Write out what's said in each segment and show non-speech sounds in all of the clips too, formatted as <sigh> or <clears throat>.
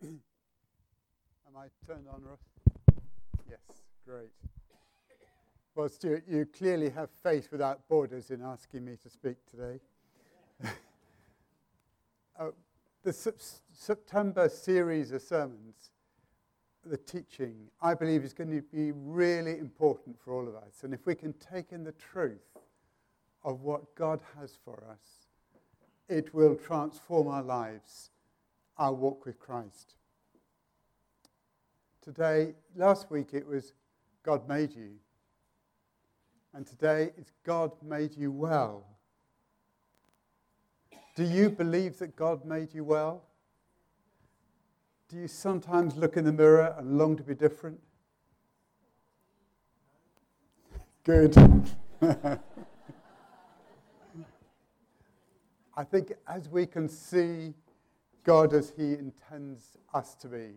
<clears throat> Am I turned on, Ross? Yes, great. Well, Stuart, you clearly have faith without borders in asking me to speak today. <laughs> uh, the September series of sermons, the teaching, I believe is going to be really important for all of us. And if we can take in the truth of what God has for us, it will transform our lives, our walk with Christ. Today, last week it was God made you. And today it's God made you well. Do you believe that God made you well? Do you sometimes look in the mirror and long to be different? Good. <laughs> I think as we can see God as He intends us to be,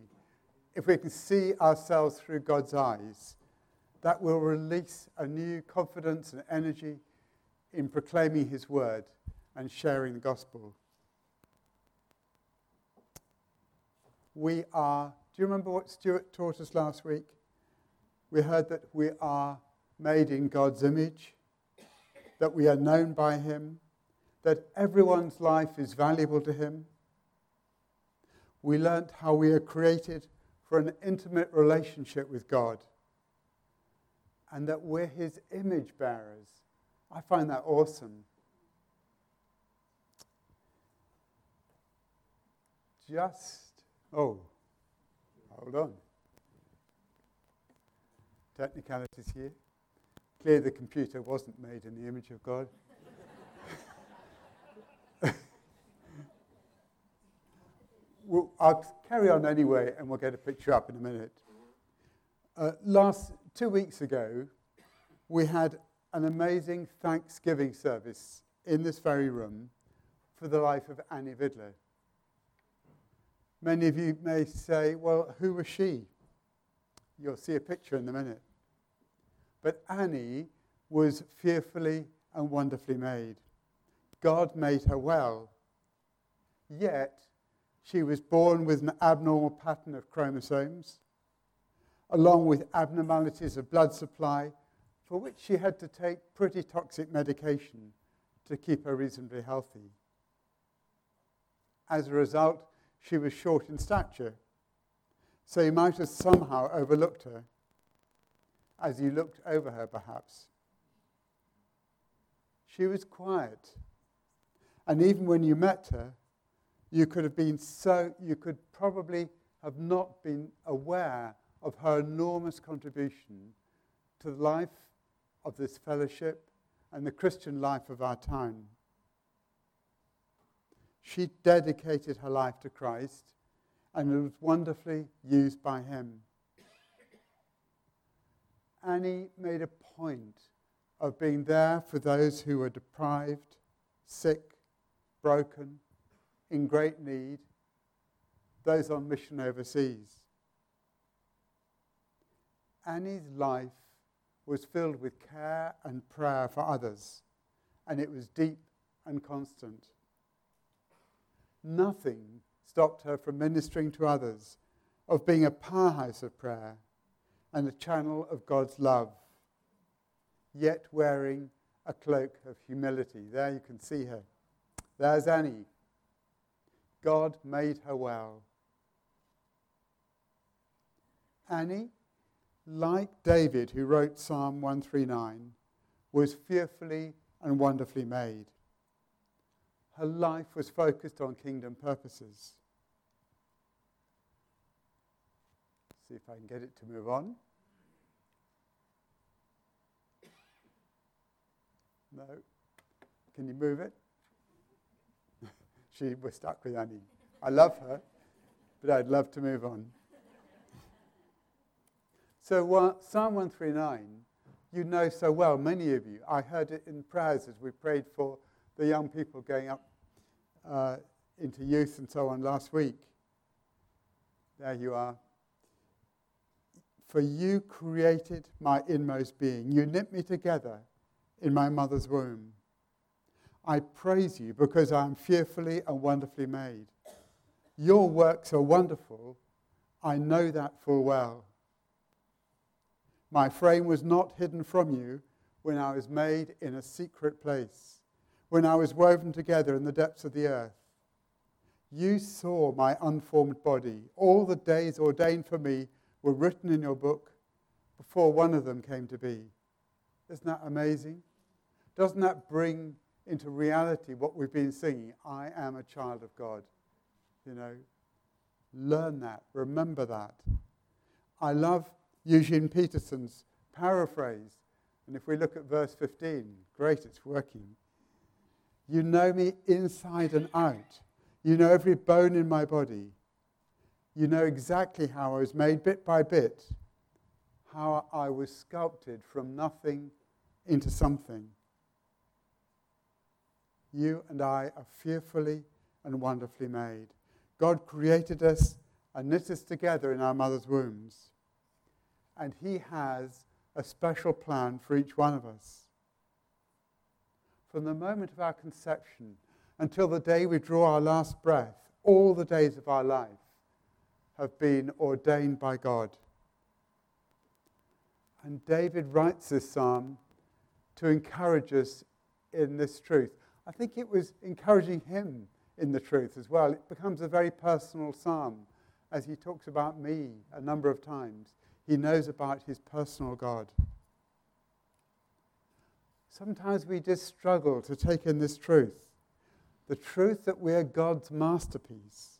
if we can see ourselves through God's eyes, that will release a new confidence and energy in proclaiming His word and sharing the gospel. We are, do you remember what Stuart taught us last week? We heard that we are made in God's image, that we are known by Him, that everyone's life is valuable to Him. We learnt how we are created for an intimate relationship with God and that we're His image bearers. I find that awesome. Just, oh, hold on. Technicalities here. Clearly, the computer wasn't made in the image of God. We'll, I'll carry on anyway, and we'll get a picture up in a minute. Uh, last two weeks ago, we had an amazing Thanksgiving service in this very room for the life of Annie Vidler. Many of you may say, well, who was she? You'll see a picture in a minute. But Annie was fearfully and wonderfully made. God made her well. Yet, she was born with an abnormal pattern of chromosomes, along with abnormalities of blood supply, for which she had to take pretty toxic medication to keep her reasonably healthy. As a result, she was short in stature, so you might have somehow overlooked her, as you looked over her perhaps. She was quiet, and even when you met her, you could have been so, you could probably have not been aware of her enormous contribution to the life of this fellowship and the Christian life of our time. She dedicated her life to Christ and it was wonderfully used by him. Annie made a point of being there for those who were deprived, sick, broken, in great need, those on mission overseas. Annie's life was filled with care and prayer for others, and it was deep and constant. Nothing stopped her from ministering to others, of being a powerhouse of prayer and a channel of God's love, yet wearing a cloak of humility. There you can see her. There's Annie, God made her well. Annie, like David, who wrote Psalm 139, was fearfully and wonderfully made. Her life was focused on kingdom purposes. See if I can get it to move on. No. Can you move it? She was stuck with Annie. I love her, but I'd love to move on. So, uh, Psalm 139, you know so well, many of you. I heard it in prayers as we prayed for the young people going up uh, into youth and so on last week. There you are. For you created my inmost being. You knit me together in my mother's womb. I praise you because I am fearfully and wonderfully made. Your works are wonderful. I know that full well. My frame was not hidden from you when I was made in a secret place, when I was woven together in the depths of the earth. You saw my unformed body. All the days ordained for me were written in your book before one of them came to be. Isn't that amazing? Doesn't that bring into reality what we've been singing? I am a child of God. You know, learn that, remember that. I love Eugene Peterson's paraphrase. And if we look at verse 15, great, it's working. You know me inside and out. You know every bone in my body. You know exactly how I was made bit by bit, how I was sculpted from nothing into something. You and I are fearfully and wonderfully made. God created us and knit us together in our mother's wombs. And He has a special plan for each one of us. From the moment of our conception until the day we draw our last breath, all the days of our life have been ordained by God. And David writes this psalm to encourage us in this truth. I think it was encouraging him in the truth as well. It becomes a very personal psalm as he talks about me a number of times. He knows about his personal God. Sometimes we just struggle to take in this truth the truth that we are God's masterpiece.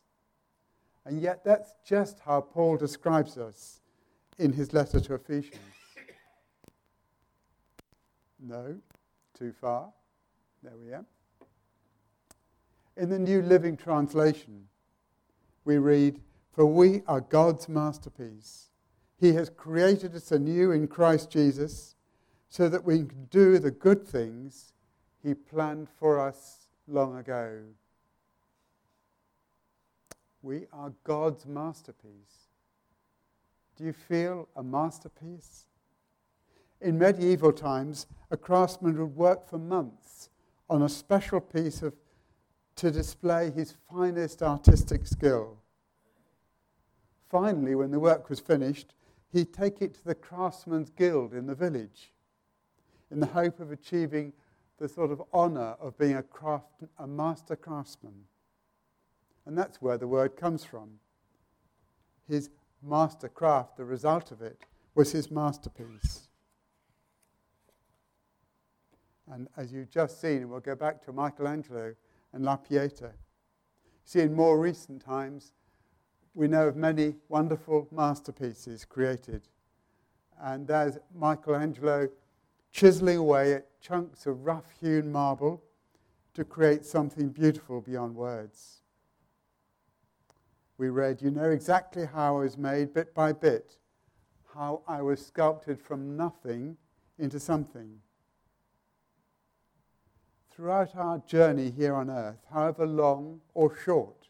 And yet, that's just how Paul describes us in his letter to Ephesians. <coughs> No, too far. There we are. In the New Living Translation, we read, For we are God's masterpiece. He has created us anew in Christ Jesus so that we can do the good things He planned for us long ago. We are God's masterpiece. Do you feel a masterpiece? In medieval times, a craftsman would work for months on a special piece of to display his finest artistic skill. Finally, when the work was finished, he'd take it to the craftsman's guild in the village in the hope of achieving the sort of honor of being a, craft, a master craftsman. And that's where the word comes from. His master craft, the result of it, was his masterpiece. And as you've just seen, and we'll go back to Michelangelo and La Pieta. See, in more recent times, we know of many wonderful masterpieces created. And there's Michelangelo chiseling away at chunks of rough hewn marble to create something beautiful beyond words. We read, You know exactly how I was made bit by bit, how I was sculpted from nothing into something throughout our journey here on earth, however long or short,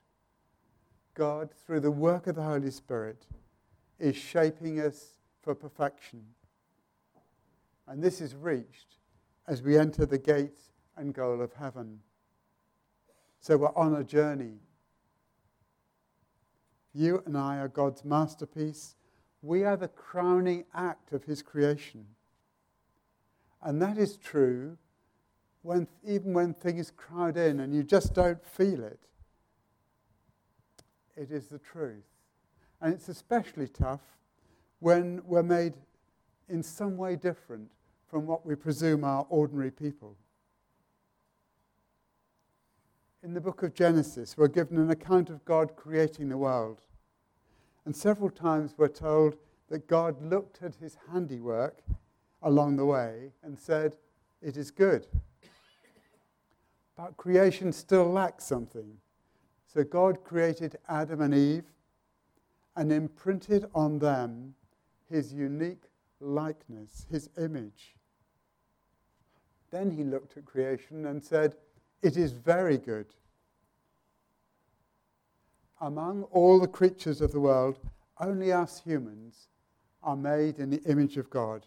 God, through the work of the Holy Spirit, is shaping us for perfection. And this is reached as we enter the gates and goal of heaven. So we're on a journey. You and I are God's masterpiece. We are the crowning act of His creation. And that is true when, even when things crowd in and you just don't feel it, it is the truth. And it's especially tough when we're made in some way different from what we presume are ordinary people. In the book of Genesis, we're given an account of God creating the world. And several times we're told that God looked at his handiwork along the way and said, It is good. But creation still lacks something. So God created Adam and Eve and imprinted on them his unique likeness, his image. Then he looked at creation and said, It is very good. Among all the creatures of the world, only us humans are made in the image of God.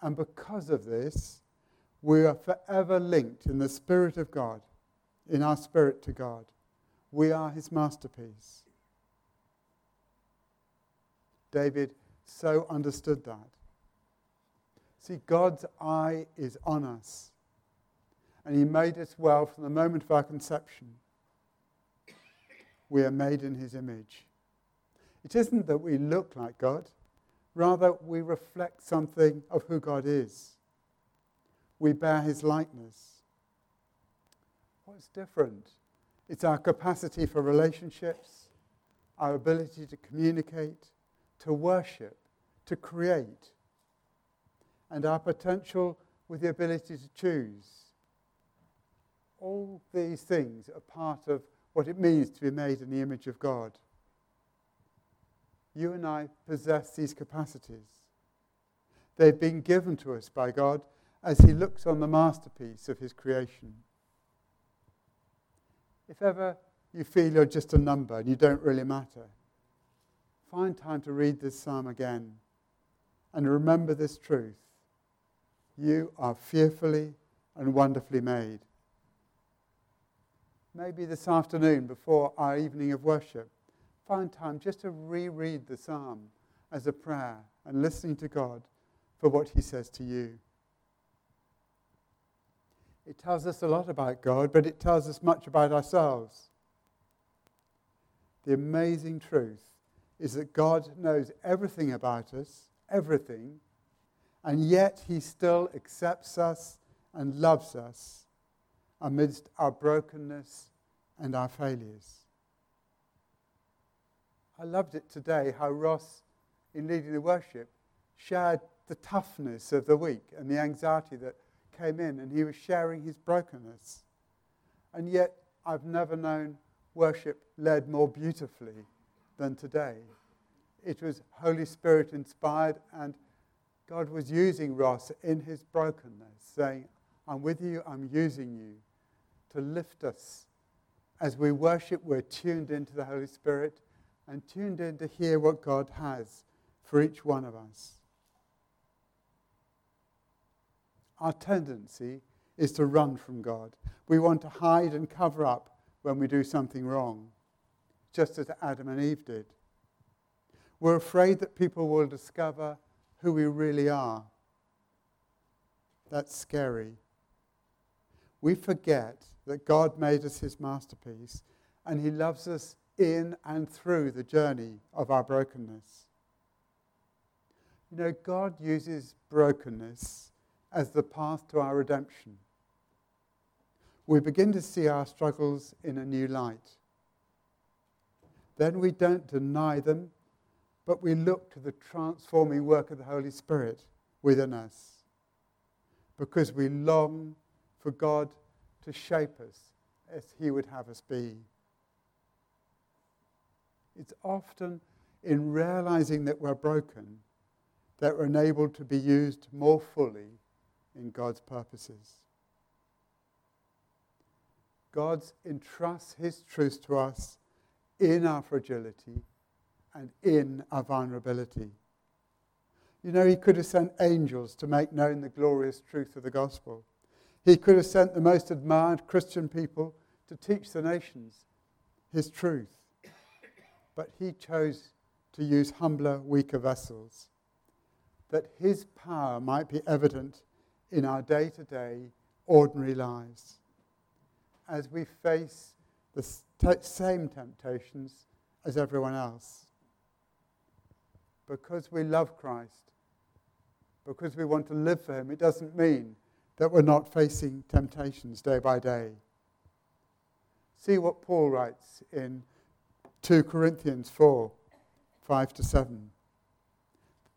And because of this, we are forever linked in the Spirit of God, in our spirit to God. We are his masterpiece. David so understood that. See, God's eye is on us. And he made us well from the moment of our conception. We are made in his image. It isn't that we look like God, rather, we reflect something of who God is. We bear his likeness. What's different? It's our capacity for relationships, our ability to communicate, to worship, to create, and our potential with the ability to choose. All these things are part of what it means to be made in the image of God. You and I possess these capacities. They've been given to us by God as He looks on the masterpiece of His creation. If ever you feel you're just a number and you don't really matter, find time to read this psalm again and remember this truth. You are fearfully and wonderfully made. Maybe this afternoon, before our evening of worship, find time just to reread the psalm as a prayer and listening to God for what he says to you. It tells us a lot about God, but it tells us much about ourselves. The amazing truth is that God knows everything about us, everything, and yet He still accepts us and loves us amidst our brokenness and our failures. I loved it today how Ross, in leading the worship, shared the toughness of the week and the anxiety that came in and he was sharing his brokenness. And yet, I've never known worship led more beautifully than today. It was Holy Spirit inspired, and God was using Ross in his brokenness, saying, I'm with you, I'm using you to lift us. As we worship, we're tuned into the Holy Spirit and tuned in to hear what God has for each one of us. Our tendency is to run from God. We want to hide and cover up when we do something wrong, just as Adam and Eve did. We're afraid that people will discover who we really are. That's scary. We forget that God made us his masterpiece and he loves us in and through the journey of our brokenness. You know, God uses brokenness as the path to our redemption. We begin to see our struggles in a new light. Then we don't deny them, but we look to the transforming work of the Holy Spirit within us because we long for God to shape us as He would have us be. It's often in realizing that we're broken that we're enabled to be used more fully in God's purposes. God entrusts his truth to us in our fragility and in our vulnerability. You know, he could have sent angels to make known the glorious truth of the gospel. He could have sent the most admired Christian people to teach the nations his truth. But he chose to use humbler, weaker vessels, that his power might be evident in our day to day, ordinary lives as we face the same temptations as everyone else. Because we love Christ, because we want to live for Him, it doesn't mean that we're not facing temptations day by day. See what Paul writes in 2 Corinthians 4 5 to 7.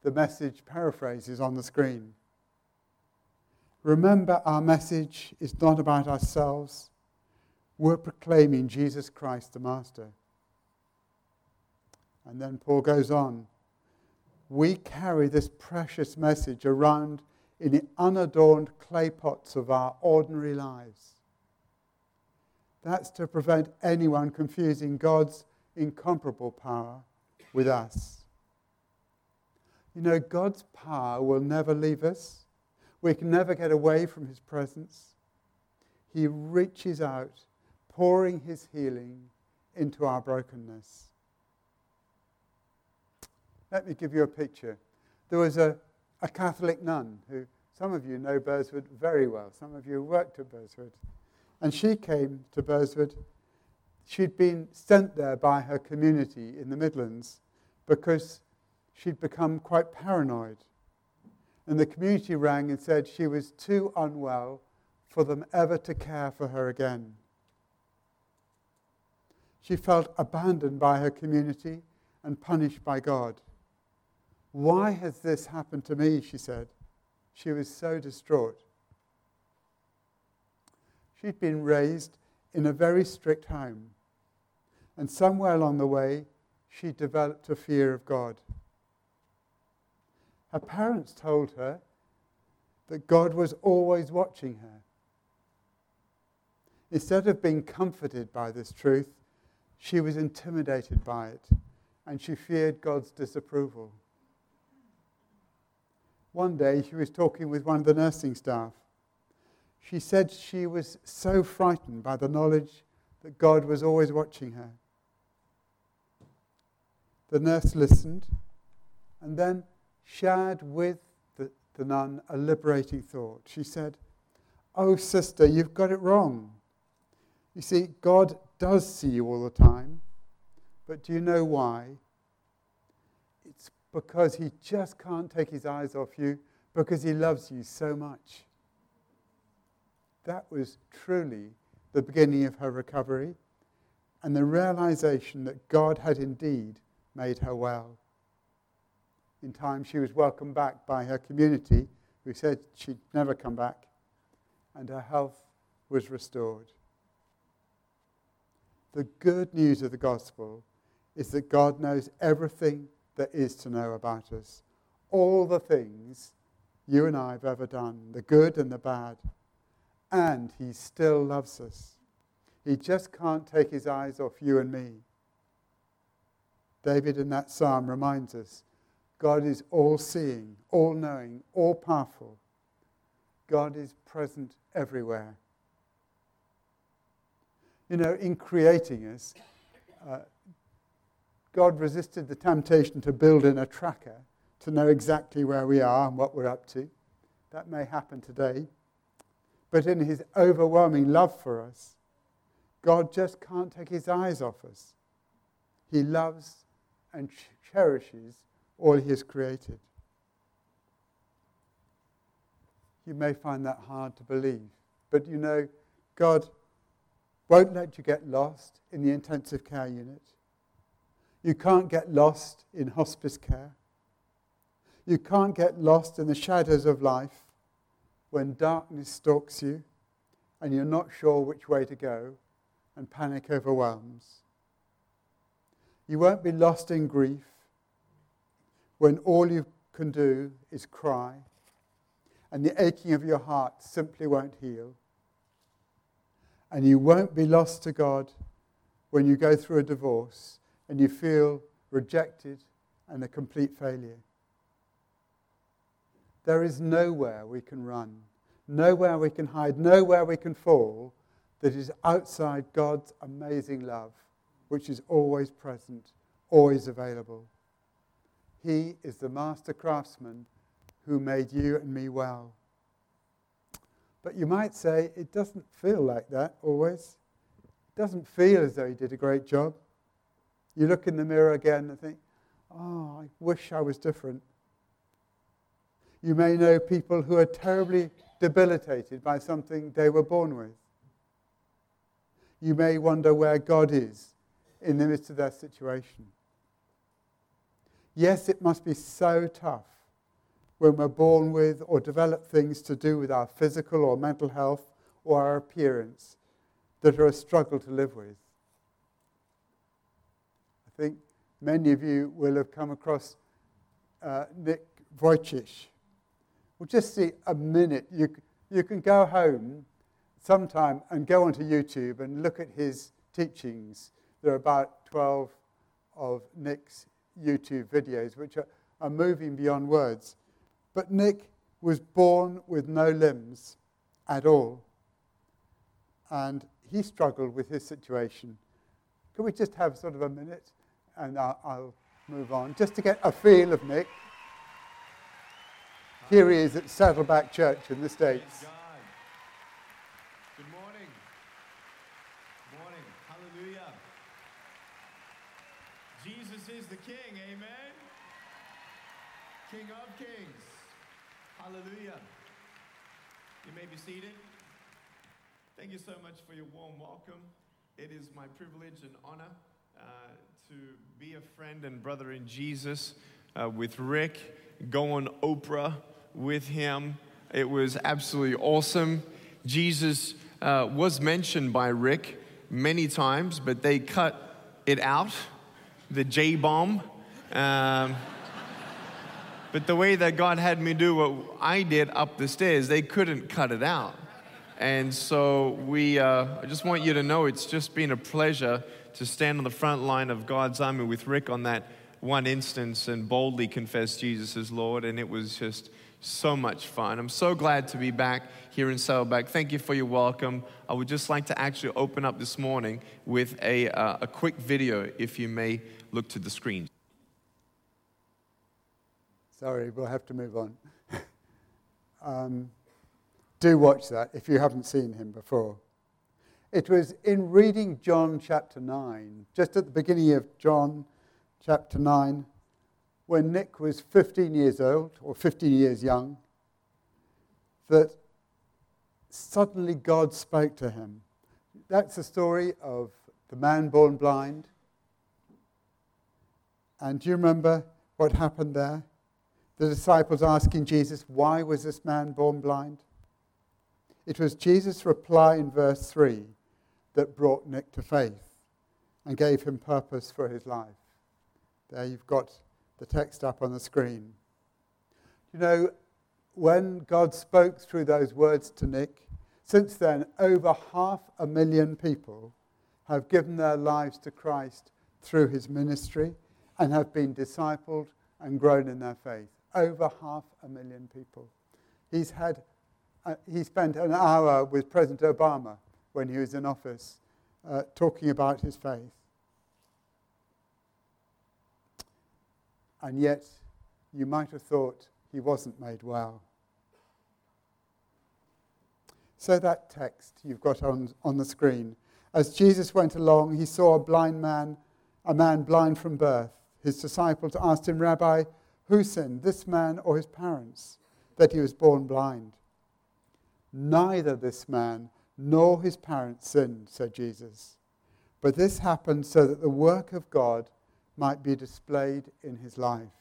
The message paraphrase is on the screen. Remember, our message is not about ourselves. We're proclaiming Jesus Christ the Master. And then Paul goes on. We carry this precious message around in the unadorned clay pots of our ordinary lives. That's to prevent anyone confusing God's incomparable power with us. You know, God's power will never leave us. We can never get away from his presence. He reaches out, pouring his healing into our brokenness. Let me give you a picture. There was a, a Catholic nun who, some of you know Burrswood very well, some of you worked at Burrswood. And she came to Burrswood. She'd been sent there by her community in the Midlands because she'd become quite paranoid. And the community rang and said she was too unwell for them ever to care for her again. She felt abandoned by her community and punished by God. Why has this happened to me? She said. She was so distraught. She'd been raised in a very strict home, and somewhere along the way, she developed a fear of God. Her parents told her that God was always watching her. Instead of being comforted by this truth, she was intimidated by it and she feared God's disapproval. One day she was talking with one of the nursing staff. She said she was so frightened by the knowledge that God was always watching her. The nurse listened and then shared with the, the nun a liberating thought. She said, Oh, sister, you've got it wrong. You see, God does see you all the time, but do you know why? It's because He just can't take His eyes off you because He loves you so much. That was truly the beginning of her recovery and the realization that God had indeed made her well. In time, she was welcomed back by her community, who said she'd never come back, and her health was restored. The good news of the gospel is that God knows everything there is to know about us. All the things you and I have ever done, the good and the bad. And He still loves us. He just can't take His eyes off you and me. David in that psalm reminds us God is all seeing, all knowing, all powerful. God is present everywhere. You know, in creating us, uh, God resisted the temptation to build in a tracker to know exactly where we are and what we're up to. That may happen today. But in his overwhelming love for us, God just can't take his eyes off us. He loves and cherishes all he has created. You may find that hard to believe, but you know, God won't let you get lost in the intensive care unit. You can't get lost in hospice care. You can't get lost in the shadows of life when darkness stalks you and you're not sure which way to go and panic overwhelms. You won't be lost in grief when all you can do is cry and the aching of your heart simply won't heal. And you won't be lost to God when you go through a divorce and you feel rejected and a complete failure. There is nowhere we can run, nowhere we can hide, nowhere we can fall that is outside God's amazing love, which is always present, always available. He is the master craftsman who made you and me well. But you might say it doesn't feel like that always. It doesn't feel as though he did a great job. You look in the mirror again and think, oh, I wish I was different. You may know people who are terribly debilitated by something they were born with. You may wonder where God is in the midst of their situation. Yes, it must be so tough when we're born with or develop things to do with our physical or mental health or our appearance that are a struggle to live with. I think many of you will have come across uh, Nick Vujicic. We'll just see a minute. You, you can go home sometime and go onto YouTube and look at his teachings. There are about 12 of Nick's YouTube videos, which are, are moving beyond words. But Nick was born with no limbs at all. And he struggled with his situation Can we just have sort of a minute and I'll, I'll move on, just to get a feel of Nick? Here he is at Saddleback Church in the States. Good morning. Morning. Hallelujah. Jesus is the King. Amen. King of Kings. Hallelujah. You may be seated. Thank you so much for your warm welcome. It is my privilege and honor uh, to be a friend and brother in Jesus uh, with Rick, go on Oprah with him. It was absolutely awesome. Jesus uh, was mentioned by Rick many times, but they cut it out, the J bomb. Um, but the way that God had me do what I did up the stairs, they couldn't cut it out. And so we, uh, I just want you to know it's just been a pleasure to stand on the front line of God's army with Rick on that one instance and boldly confess Jesus as Lord. And it was just so much fun. I'm so glad to be back here in Saddleback. Thank you for your welcome. I would just like to actually open up this morning with a, uh, a quick video, if you may look to the screen. Sorry, we'll have to move on. <laughs> um, do watch that if you haven't seen him before. It was in reading John chapter 9, just at the beginning of John chapter 9, when Nick was 15 years old or 15 years young, that suddenly God spoke to him. That's the story of the man born blind. And do you remember what happened there? The disciples asking Jesus, Why was this man born blind? It was Jesus' reply in verse 3 that brought Nick to faith and gave him purpose for his life. There you've got the text up on the screen. You know, when God spoke through those words to Nick, since then, over half a million people have given their lives to Christ through his ministry and have been discipled and grown in their faith. Over half a million people. He's had, uh, he spent an hour with President Obama when he was in office, uh, talking about his faith. And yet, you might have thought he wasn't made well. So, that text you've got on, on the screen. As Jesus went along, he saw a blind man, a man blind from birth. His disciples asked him, Rabbi, who sinned, this man or his parents, that he was born blind? Neither this man nor his parents sinned, said Jesus. But this happened so that the work of God might be displayed in his life.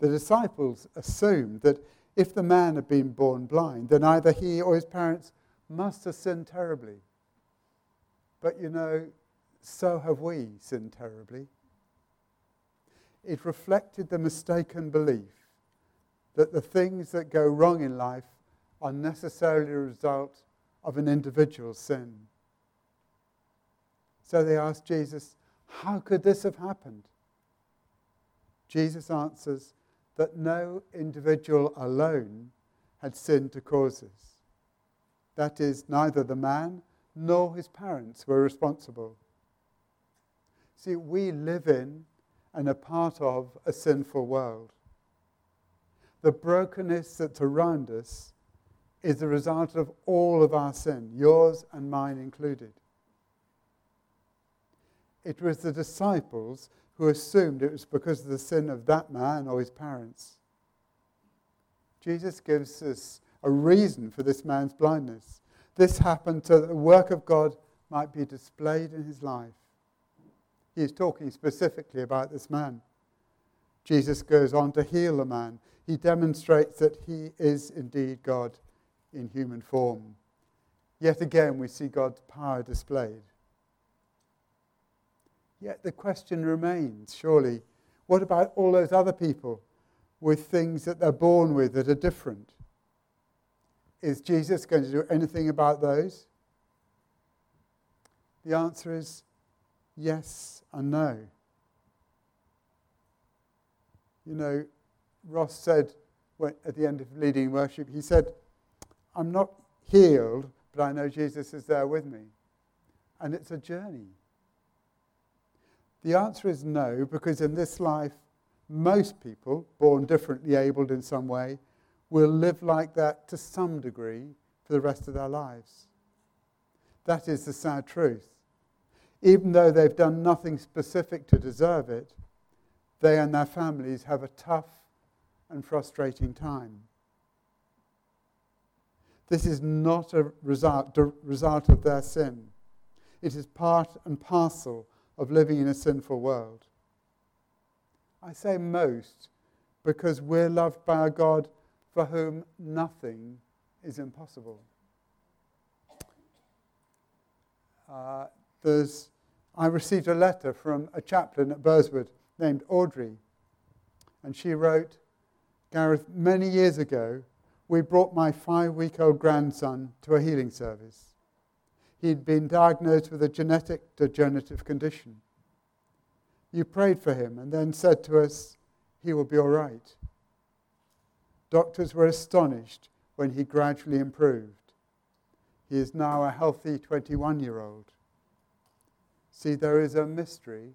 The disciples assumed that if the man had been born blind, then either he or his parents must have sinned terribly. But you know, so have we sinned terribly. It reflected the mistaken belief that the things that go wrong in life are necessarily a result of an individual's sin. So they asked Jesus, How could this have happened? Jesus answers that no individual alone had sinned to cause this. That is, neither the man nor his parents were responsible. See, we live in and a part of a sinful world. The brokenness that's around us is the result of all of our sin, yours and mine included. It was the disciples who assumed it was because of the sin of that man or his parents. Jesus gives us a reason for this man's blindness. This happened so that the work of God might be displayed in his life. He is talking specifically about this man. Jesus goes on to heal the man. He demonstrates that he is indeed God in human form. Yet again, we see God's power displayed. Yet the question remains surely, what about all those other people with things that they're born with that are different? Is Jesus going to do anything about those? The answer is yes and no. You know, Ross said at the end of leading worship, he said, I'm not healed, but I know Jesus is there with me. and it's a journey. The answer is no, because in this life, most people, born differently abled in some way, will live like that to some degree for the rest of their lives. That is the sad truth. Even though they've done nothing specific to deserve it, they and their families have a tough and frustrating time. This is not a result, result of their sin. It is part and parcel of living in a sinful world. I say most because we're loved by a God for whom nothing is impossible. Uh, there's, I received a letter from a chaplain at Burrswood named Audrey, and she wrote, Gareth, many years ago, we brought my five week old grandson to a healing service. He'd been diagnosed with a genetic degenerative condition. You prayed for him and then said to us, He will be all right. Doctors were astonished when he gradually improved. He is now a healthy 21 year old. See, there is a mystery,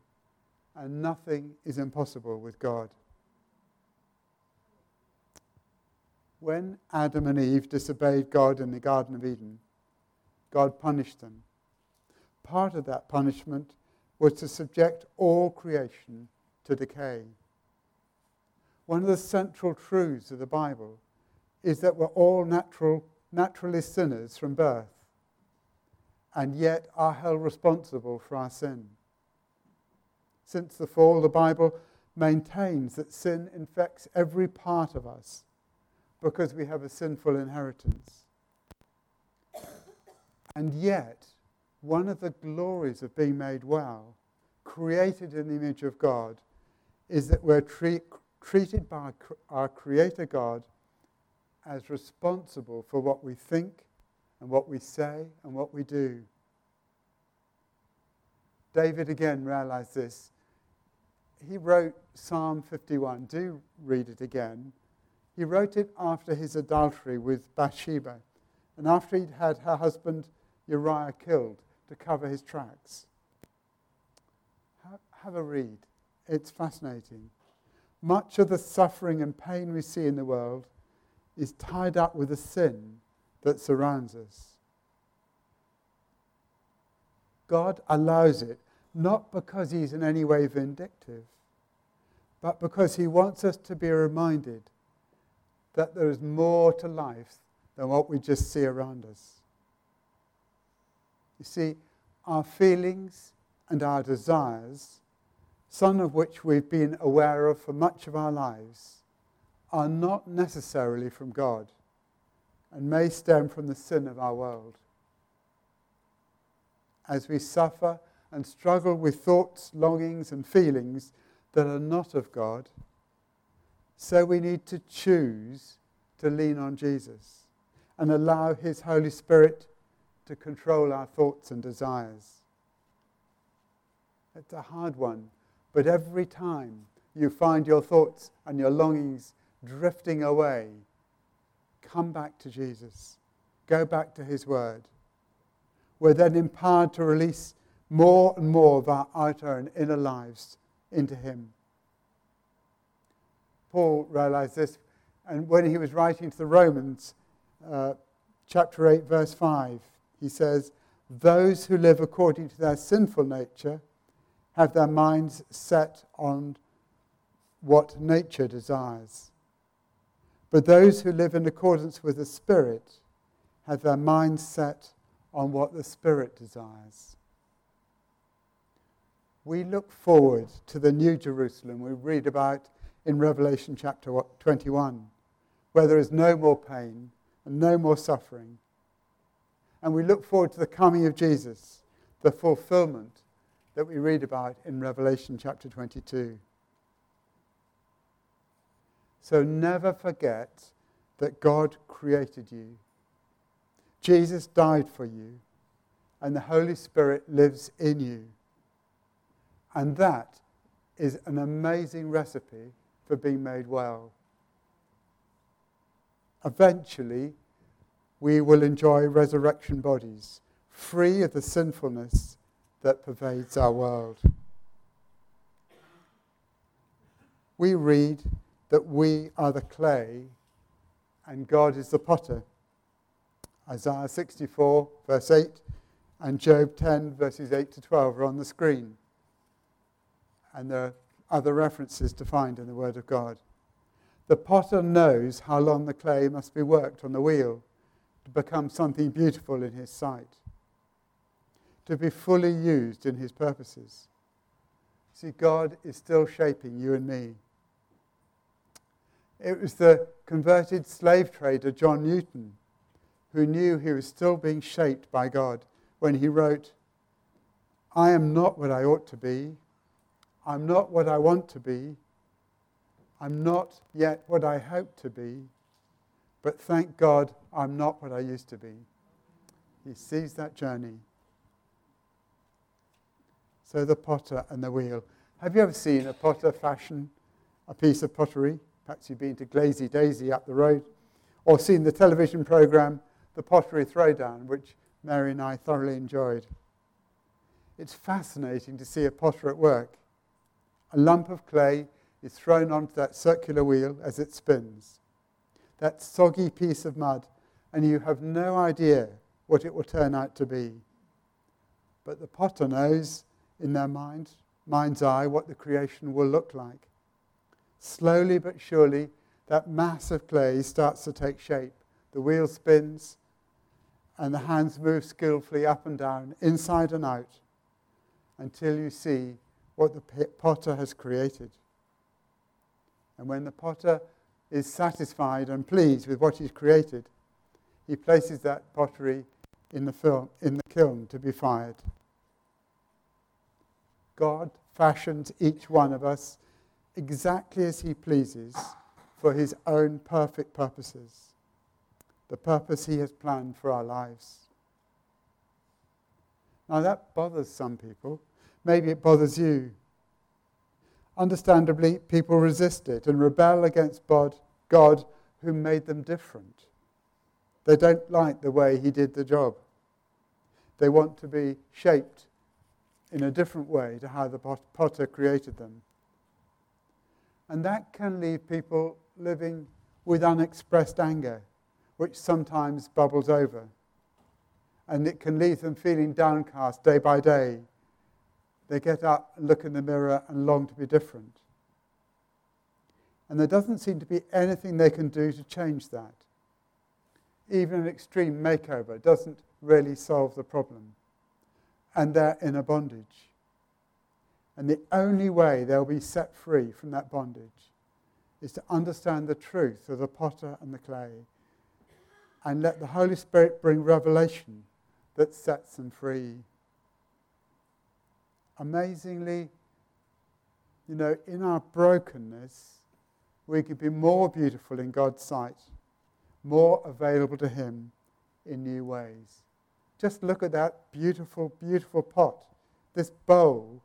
and nothing is impossible with God. When Adam and Eve disobeyed God in the Garden of Eden, God punished them. Part of that punishment was to subject all creation to decay. One of the central truths of the Bible is that we're all natural, naturally sinners from birth, and yet are held responsible for our sin. Since the fall, the Bible maintains that sin infects every part of us because we have a sinful inheritance. And yet, one of the glories of being made well, created in the image of God, is that we're treat, treated by our Creator God as responsible for what we think and what we say and what we do. David again realized this. He wrote Psalm 51. Do read it again. He wrote it after his adultery with Bathsheba and after he'd had her husband Uriah killed to cover his tracks. Have a read. It's fascinating. Much of the suffering and pain we see in the world is tied up with a sin that surrounds us. God allows it not because he's in any way vindictive, but because he wants us to be reminded that there is more to life than what we just see around us. You see, our feelings and our desires, some of which we've been aware of for much of our lives, are not necessarily from God and may stem from the sin of our world. As we suffer and struggle with thoughts, longings, and feelings that are not of God, so we need to choose to lean on Jesus and allow His Holy Spirit to control our thoughts and desires. It's a hard one, but every time you find your thoughts and your longings drifting away, come back to Jesus. Go back to His Word. We're then empowered to release more and more of our outer and inner lives into Him. Paul realized this, and when he was writing to the Romans, uh, chapter 8, verse 5, he says, Those who live according to their sinful nature have their minds set on what nature desires. But those who live in accordance with the Spirit have their minds set on what the Spirit desires. We look forward to the New Jerusalem we read about in Revelation chapter 21, where there is no more pain and no more suffering. And we look forward to the coming of Jesus, the fulfillment that we read about in Revelation chapter 22. So never forget that God created you. Jesus died for you, and the Holy Spirit lives in you. And that is an amazing recipe for being made well. Eventually, we will enjoy resurrection bodies free of the sinfulness that pervades our world. We read that we are the clay and God is the potter. Isaiah 64, verse 8, and Job 10, verses 8 to 12 are on the screen. And there are other references to find in the Word of God. The potter knows how long the clay must be worked on the wheel to become something beautiful in his sight, to be fully used in his purposes. See, God is still shaping you and me. It was the converted slave trader John Newton who knew he was still being shaped by God when he wrote, I am not what I ought to be. I'm not what I want to be. I'm not yet what I hope to be. But thank God I'm not what I used to be. He sees that journey. So the potter and the wheel. Have you ever seen a potter fashion a piece of pottery? Perhaps you've been to Glazy Daisy up the road, or seen the television program The Pottery Throwdown, which Mary and I thoroughly enjoyed. It's fascinating to see a potter at work. A lump of clay is thrown onto that circular wheel as it spins. That soggy piece of mud, and you have no idea what it will turn out to be. But the potter knows in their mind, mind's eye what the creation will look like. Slowly but surely, that mass of clay starts to take shape. The wheel spins, and the hands move skillfully up and down, inside and out, until you see what the potter has created. And when the potter is satisfied and pleased with what he's created, he places that pottery in the, film, in the kiln to be fired. God fashioned each one of us exactly as he pleases for his own perfect purposes, the purpose he has planned for our lives. Now, that bothers some people. Maybe it bothers you. Understandably, people resist it and rebel against God, who made them different. They don't like the way he did the job. They want to be shaped in a different way to how the potter created them. And that can leave people living with unexpressed anger, which sometimes bubbles over. And it can leave them feeling downcast day by day. They get up and look in the mirror and long to be different. And there doesn't seem to be anything they can do to change that. Even an extreme makeover doesn't really solve the problem. And they're in a bondage. And the only way they'll be set free from that bondage is to understand the truth of the potter and the clay and let the Holy Spirit bring revelation that sets them free. Amazingly, you know, in our brokenness, we could be more beautiful in God's sight, more available to Him in new ways. Just look at that beautiful, beautiful pot, this bowl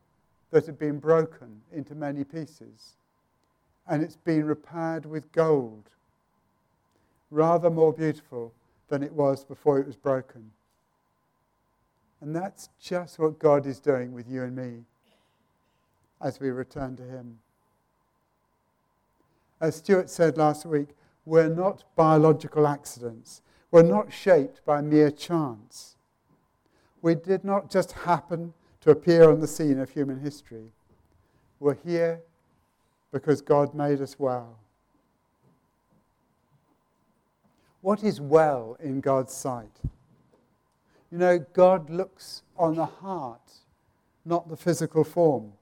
that had been broken into many pieces. And it's been repaired with gold, rather more beautiful than it was before it was broken. And that's just what God is doing with you and me as we return to Him. As Stuart said last week, we're not biological accidents. We're not shaped by mere chance. We did not just happen to appear on the scene of human history. We're here because God made us well. What is well in God's sight? You know, God looks on the heart, not the physical form.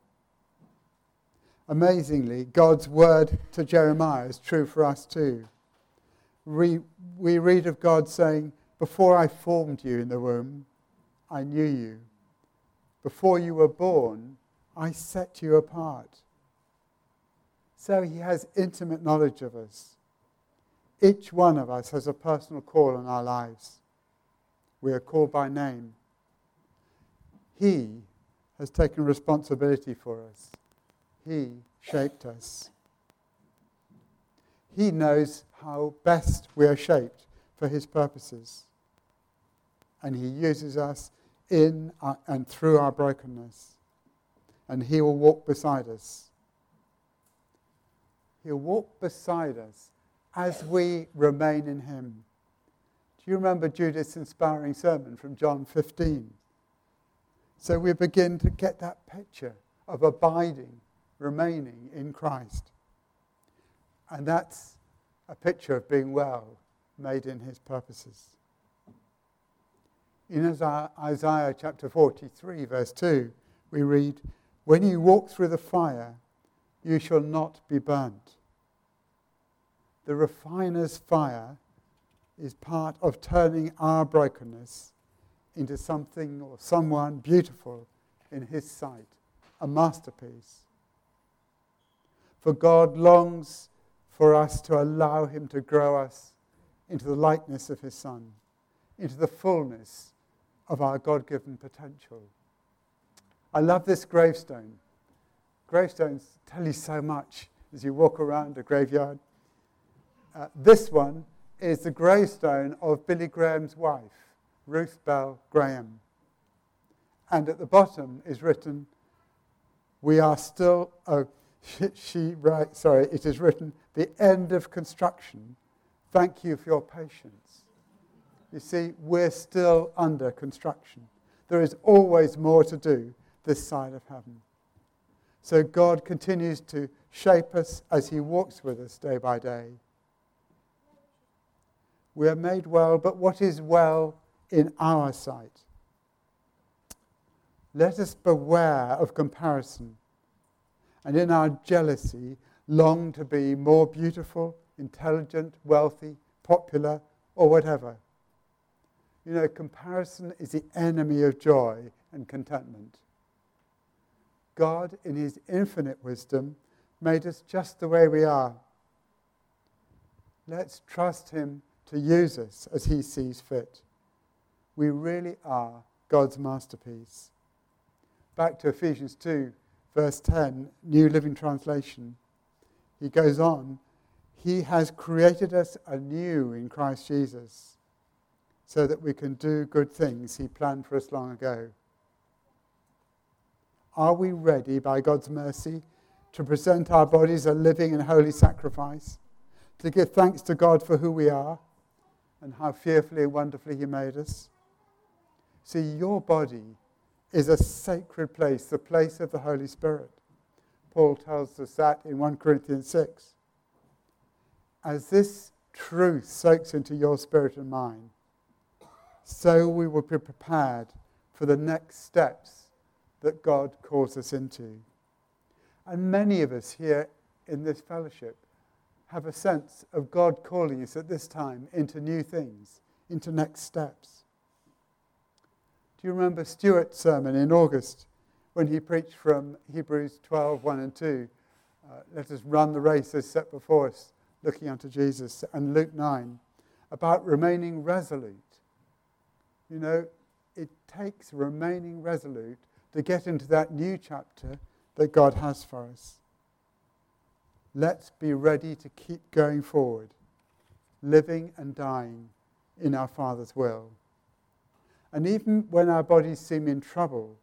Amazingly, God's word to Jeremiah is true for us too. We, we read of God saying, Before I formed you in the womb, I knew you. Before you were born, I set you apart. So he has intimate knowledge of us. Each one of us has a personal call on our lives. We are called by name. He has taken responsibility for us. He shaped us. He knows how best we are shaped for His purposes. And He uses us in our, and through our brokenness. And He will walk beside us. He'll walk beside us as we remain in Him. Do you remember Judith's inspiring sermon from John 15? So we begin to get that picture of abiding, remaining in Christ. And that's a picture of being well made in his purposes. In Isaiah chapter 43, verse 2, we read, When you walk through the fire, you shall not be burnt. The refiner's fire is part of turning our brokenness into something or someone beautiful in his sight, a masterpiece. For God longs for us to allow him to grow us into the likeness of his Son, into the fullness of our God given potential. I love this gravestone. Gravestones tell you so much as you walk around a graveyard. Uh, this one is the gravestone of Billy Graham's wife, Ruth Bell Graham. And at the bottom is written, We are still, oh, <laughs> she, she writes, sorry, it is written, the end of construction. Thank you for your patience. You see, we're still under construction. There is always more to do this side of heaven. So God continues to shape us as He walks with us day by day. We are made well, but what is well in our sight? Let us beware of comparison and in our jealousy long to be more beautiful, intelligent, wealthy, popular, or whatever. You know, comparison is the enemy of joy and contentment. God, in his infinite wisdom, made us just the way we are. Let's trust him to use us as he sees fit. We really are God's masterpiece. Back to Ephesians 2, verse 10, New Living Translation. He goes on, He has created us anew in Christ Jesus so that we can do good things He planned for us long ago. Are we ready by God's mercy to present our bodies a living and holy sacrifice, to give thanks to God for who we are and how fearfully and wonderfully He made us? See, your body is a sacred place, the place of the Holy Spirit. Paul tells us that in 1 Corinthians 6. As this truth soaks into your spirit and mind, so we will be prepared for the next steps that God calls us into. And many of us here in this fellowship have a sense of God calling us at this time into new things, into next steps. Do you remember Stuart's sermon in August when he preached from Hebrews 12, 1 and 2. Uh, let us run the race as set before us, looking unto Jesus. And Luke 9, about remaining resolute. You know, it takes remaining resolute to get into that new chapter that God has for us. Let's be ready to keep going forward, living and dying in our Father's will. And even when our bodies seem in trouble,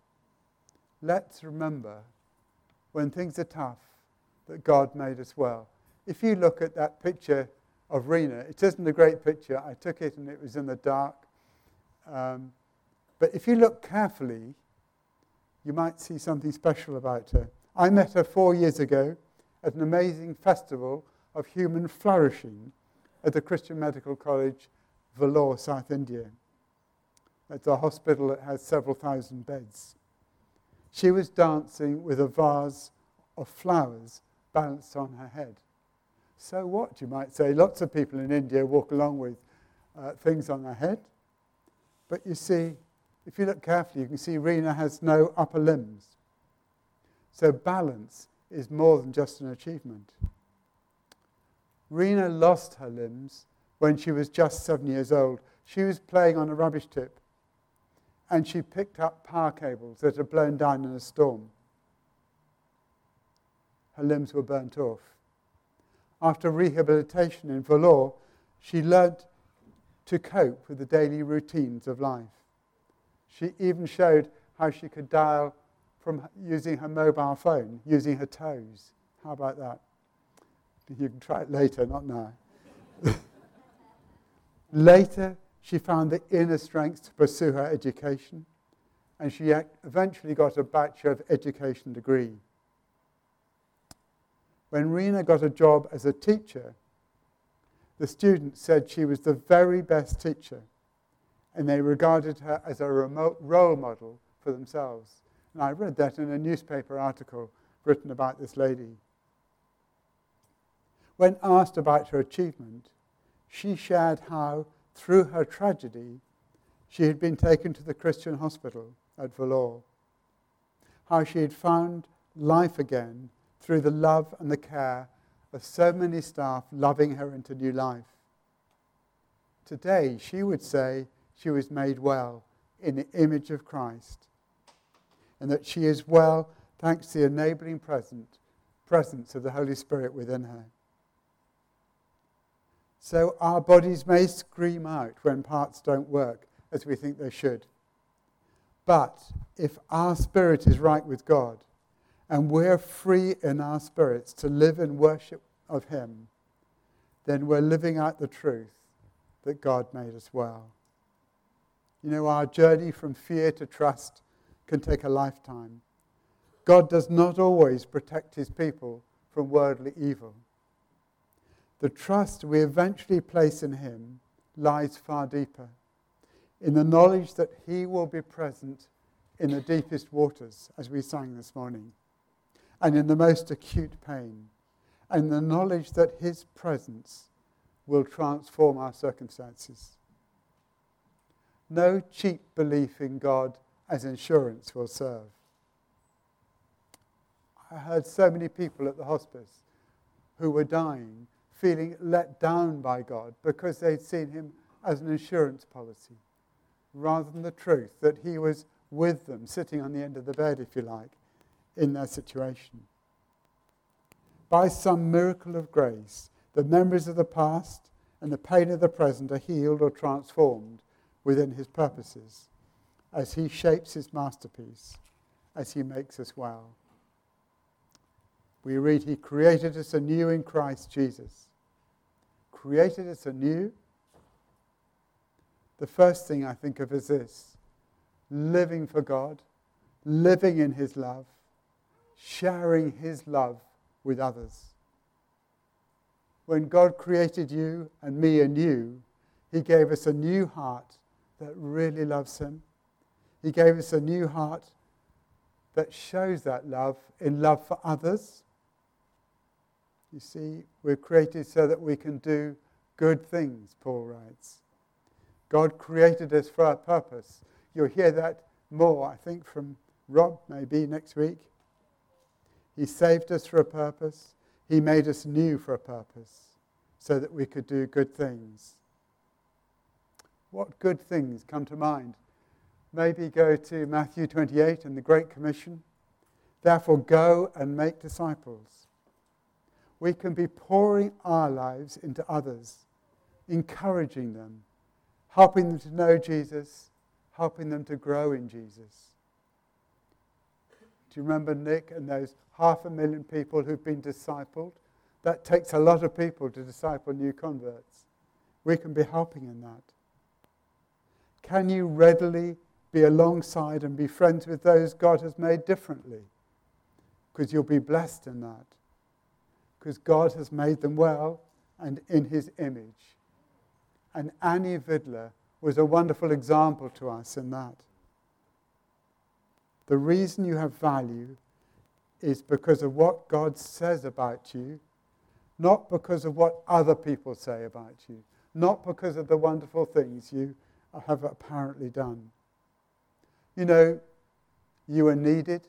let's remember when things are tough that God made us well. If you look at that picture of Rena, it isn't a great picture. I took it and it was in the dark. Um, but if you look carefully, you might see something special about her. I met her four years ago at an amazing festival of human flourishing at the Christian Medical College, Vellore, South India. It's a hospital that has several thousand beds. She was dancing with a vase of flowers balanced on her head. So what, you might say? Lots of people in India walk along with uh, things on their head. But you see, if you look carefully, you can see Rena has no upper limbs. So balance is more than just an achievement. Rena lost her limbs when she was just seven years old. She was playing on a rubbish tip and she picked up power cables that had blown down in a storm. Her limbs were burnt off. After rehabilitation in Vellore, she learnt to cope with the daily routines of life. She even showed how she could dial from using her mobile phone, using her toes. How about that? You can try it later, not now. <laughs> later, she found the inner strength to pursue her education, and she eventually got a Bachelor of Education degree. When Rena got a job as a teacher, the students said she was the very best teacher, and they regarded her as a remote role model for themselves. And I read that in a newspaper article written about this lady. When asked about her achievement, she shared how, through her tragedy, she had been taken to the Christian hospital at Vellore, how she had found life again through the love and the care of so many staff loving her into new life. Today, she would say she was made well in the image of Christ, and that she is well thanks to the enabling present, presence of the Holy Spirit within her. So our bodies may scream out when parts don't work as we think they should. But if our spirit is right with God, and we're free in our spirits to live in worship of Him, then we're living out the truth that God made us well. You know, our journey from fear to trust can take a lifetime. God does not always protect His people from worldly evil the trust we eventually place in Him lies far deeper in the knowledge that He will be present in the deepest waters, as we sang this morning, and in the most acute pain, and the knowledge that His presence will transform our circumstances. No cheap belief in God as insurance will serve. I heard so many people at the hospice who were dying feeling let down by God because they'd seen him as an insurance policy, rather than the truth that he was with them, sitting on the end of the bed, if you like, in their situation. By some miracle of grace, the memories of the past and the pain of the present are healed or transformed within his purposes as he shapes his masterpiece, as he makes us well. We read, He created us anew in Christ Jesus created us anew, the first thing I think of is this living for God, living in His love, sharing His love with others. When God created you and me anew, He gave us a new heart that really loves Him. He gave us a new heart that shows that love in love for others you see, we're created so that we can do good things, Paul writes. God created us for a purpose. You'll hear that more, I think, from Rob maybe next week. He saved us for a purpose. He made us new for a purpose so that we could do good things. What good things come to mind? Maybe go to Matthew 28 and the Great Commission. Therefore, go and make disciples we can be pouring our lives into others, encouraging them, helping them to know Jesus, helping them to grow in Jesus. Do you remember Nick and those half a million people who've been discipled? That takes a lot of people to disciple new converts. We can be helping in that. Can you readily be alongside and be friends with those God has made differently? Because you'll be blessed in that because God has made them well and in his image. And Annie Vidler was a wonderful example to us in that. The reason you have value is because of what God says about you, not because of what other people say about you, not because of the wonderful things you have apparently done. You know, you are needed.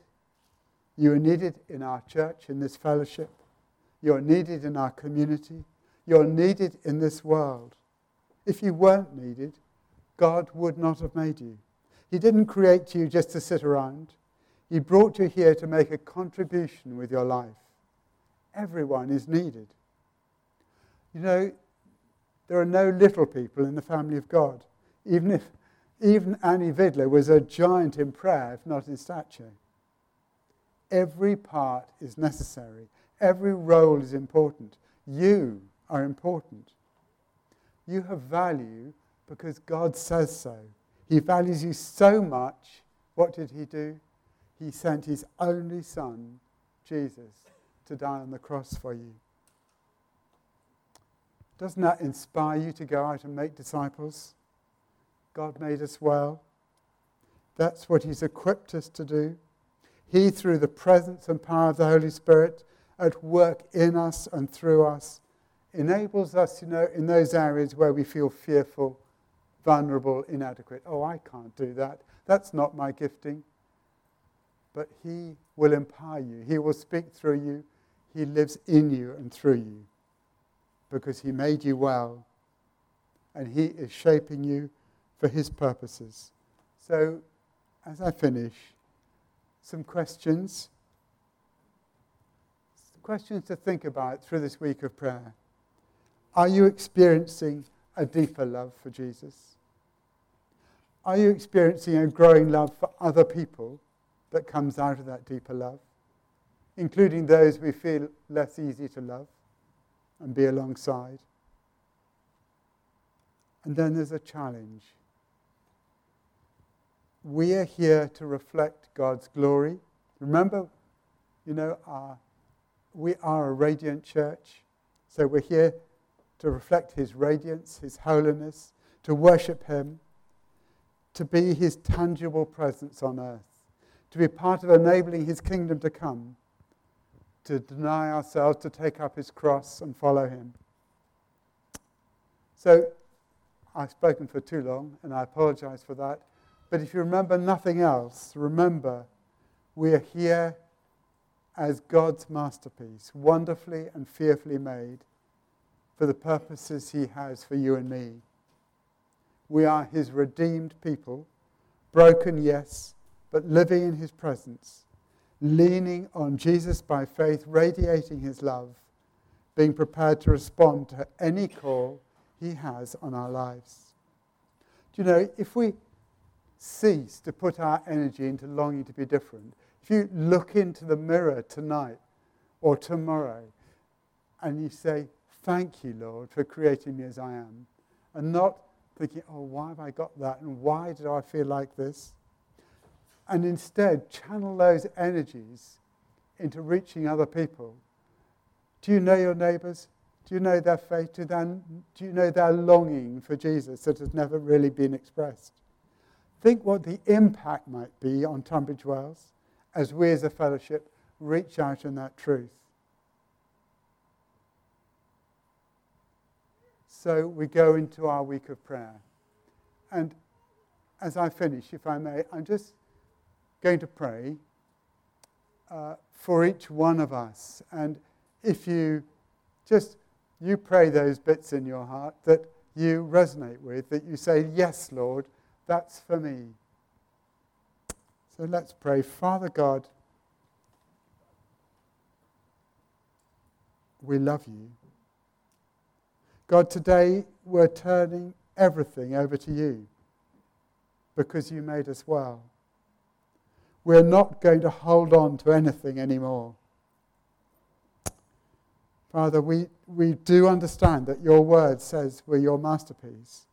You are needed in our church, in this fellowship. You're needed in our community. You're needed in this world. If you weren't needed, God would not have made you. He didn't create you just to sit around. He brought you here to make a contribution with your life. Everyone is needed. You know, there are no little people in the family of God. Even if Even Annie Vidler was a giant in prayer, if not in stature. Every part is necessary, every role is important. You are important. You have value because God says so. He values you so much. What did He do? He sent His only Son, Jesus, to die on the cross for you. Doesn't that inspire you to go out and make disciples? God made us well. That's what He's equipped us to do. He, through the presence and power of the Holy Spirit, at work in us and through us, enables us, you know, in those areas where we feel fearful, vulnerable, inadequate. Oh, I can't do that. That's not my gifting. But He will empower you, He will speak through you, He lives in you and through you because He made you well and He is shaping you for His purposes. So, as I finish, some questions. Questions to think about through this week of prayer. Are you experiencing a deeper love for Jesus? Are you experiencing a growing love for other people that comes out of that deeper love, including those we feel less easy to love and be alongside? And then there's a challenge. We are here to reflect God's glory. Remember, you know, our, we are a radiant church. So we're here to reflect His radiance, His holiness, to worship Him, to be His tangible presence on earth, to be part of enabling His kingdom to come, to deny ourselves, to take up His cross and follow Him. So I've spoken for too long, and I apologize for that. But if you remember nothing else, remember we are here as God's masterpiece, wonderfully and fearfully made for the purposes He has for you and me. We are His redeemed people, broken, yes, but living in His presence, leaning on Jesus by faith, radiating His love, being prepared to respond to any call He has on our lives. Do you know, if we cease to put our energy into longing to be different, if you look into the mirror tonight or tomorrow and you say, Thank you, Lord, for creating me as I am, and not thinking, Oh, why have I got that? And why do I feel like this? And instead, channel those energies into reaching other people. Do you know your neighbours? Do you know their faith? Do, do you know their longing for Jesus that has never really been expressed? Think what the impact might be on Tunbridge Wells as we as a fellowship reach out in that truth. So we go into our week of prayer. And as I finish, if I may, I'm just going to pray uh, for each one of us. And if you just you pray those bits in your heart that you resonate with, that you say, Yes, Lord, that's for me. So let's pray. Father God, we love you. God, today we're turning everything over to you because you made us well. We're not going to hold on to anything anymore. Father, we, we do understand that your word says we're your masterpiece.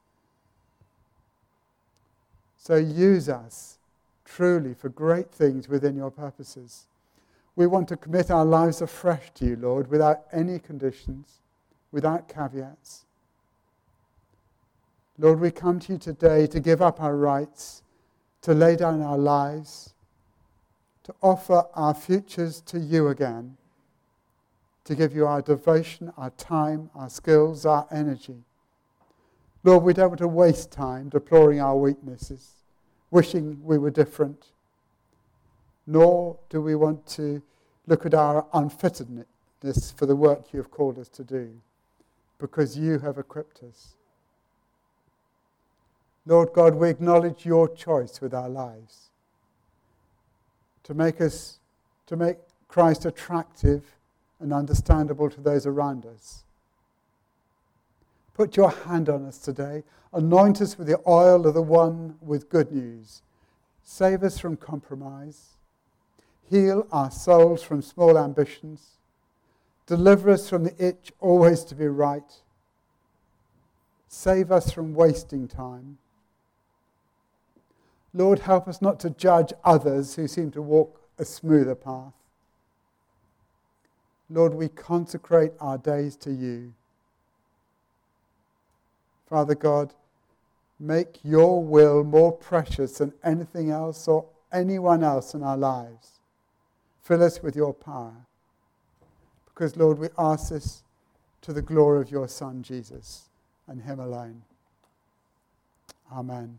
So use us truly for great things within your purposes. We want to commit our lives afresh to you, Lord, without any conditions, without caveats. Lord, we come to you today to give up our rights, to lay down our lives, to offer our futures to you again, to give you our devotion, our time, our skills, our energy. Lord, we don't want to waste time deploring our weaknesses, wishing we were different, nor do we want to look at our unfittedness for the work you have called us to do, because you have equipped us. Lord God, we acknowledge your choice with our lives to make us, to make Christ attractive and understandable to those around us Put your hand on us today. Anoint us with the oil of the one with good news. Save us from compromise. Heal our souls from small ambitions. Deliver us from the itch always to be right. Save us from wasting time. Lord, help us not to judge others who seem to walk a smoother path. Lord, we consecrate our days to you. Father God, make your will more precious than anything else or anyone else in our lives. Fill us with your power. Because, Lord, we ask this to the glory of your Son, Jesus, and Him alone. Amen.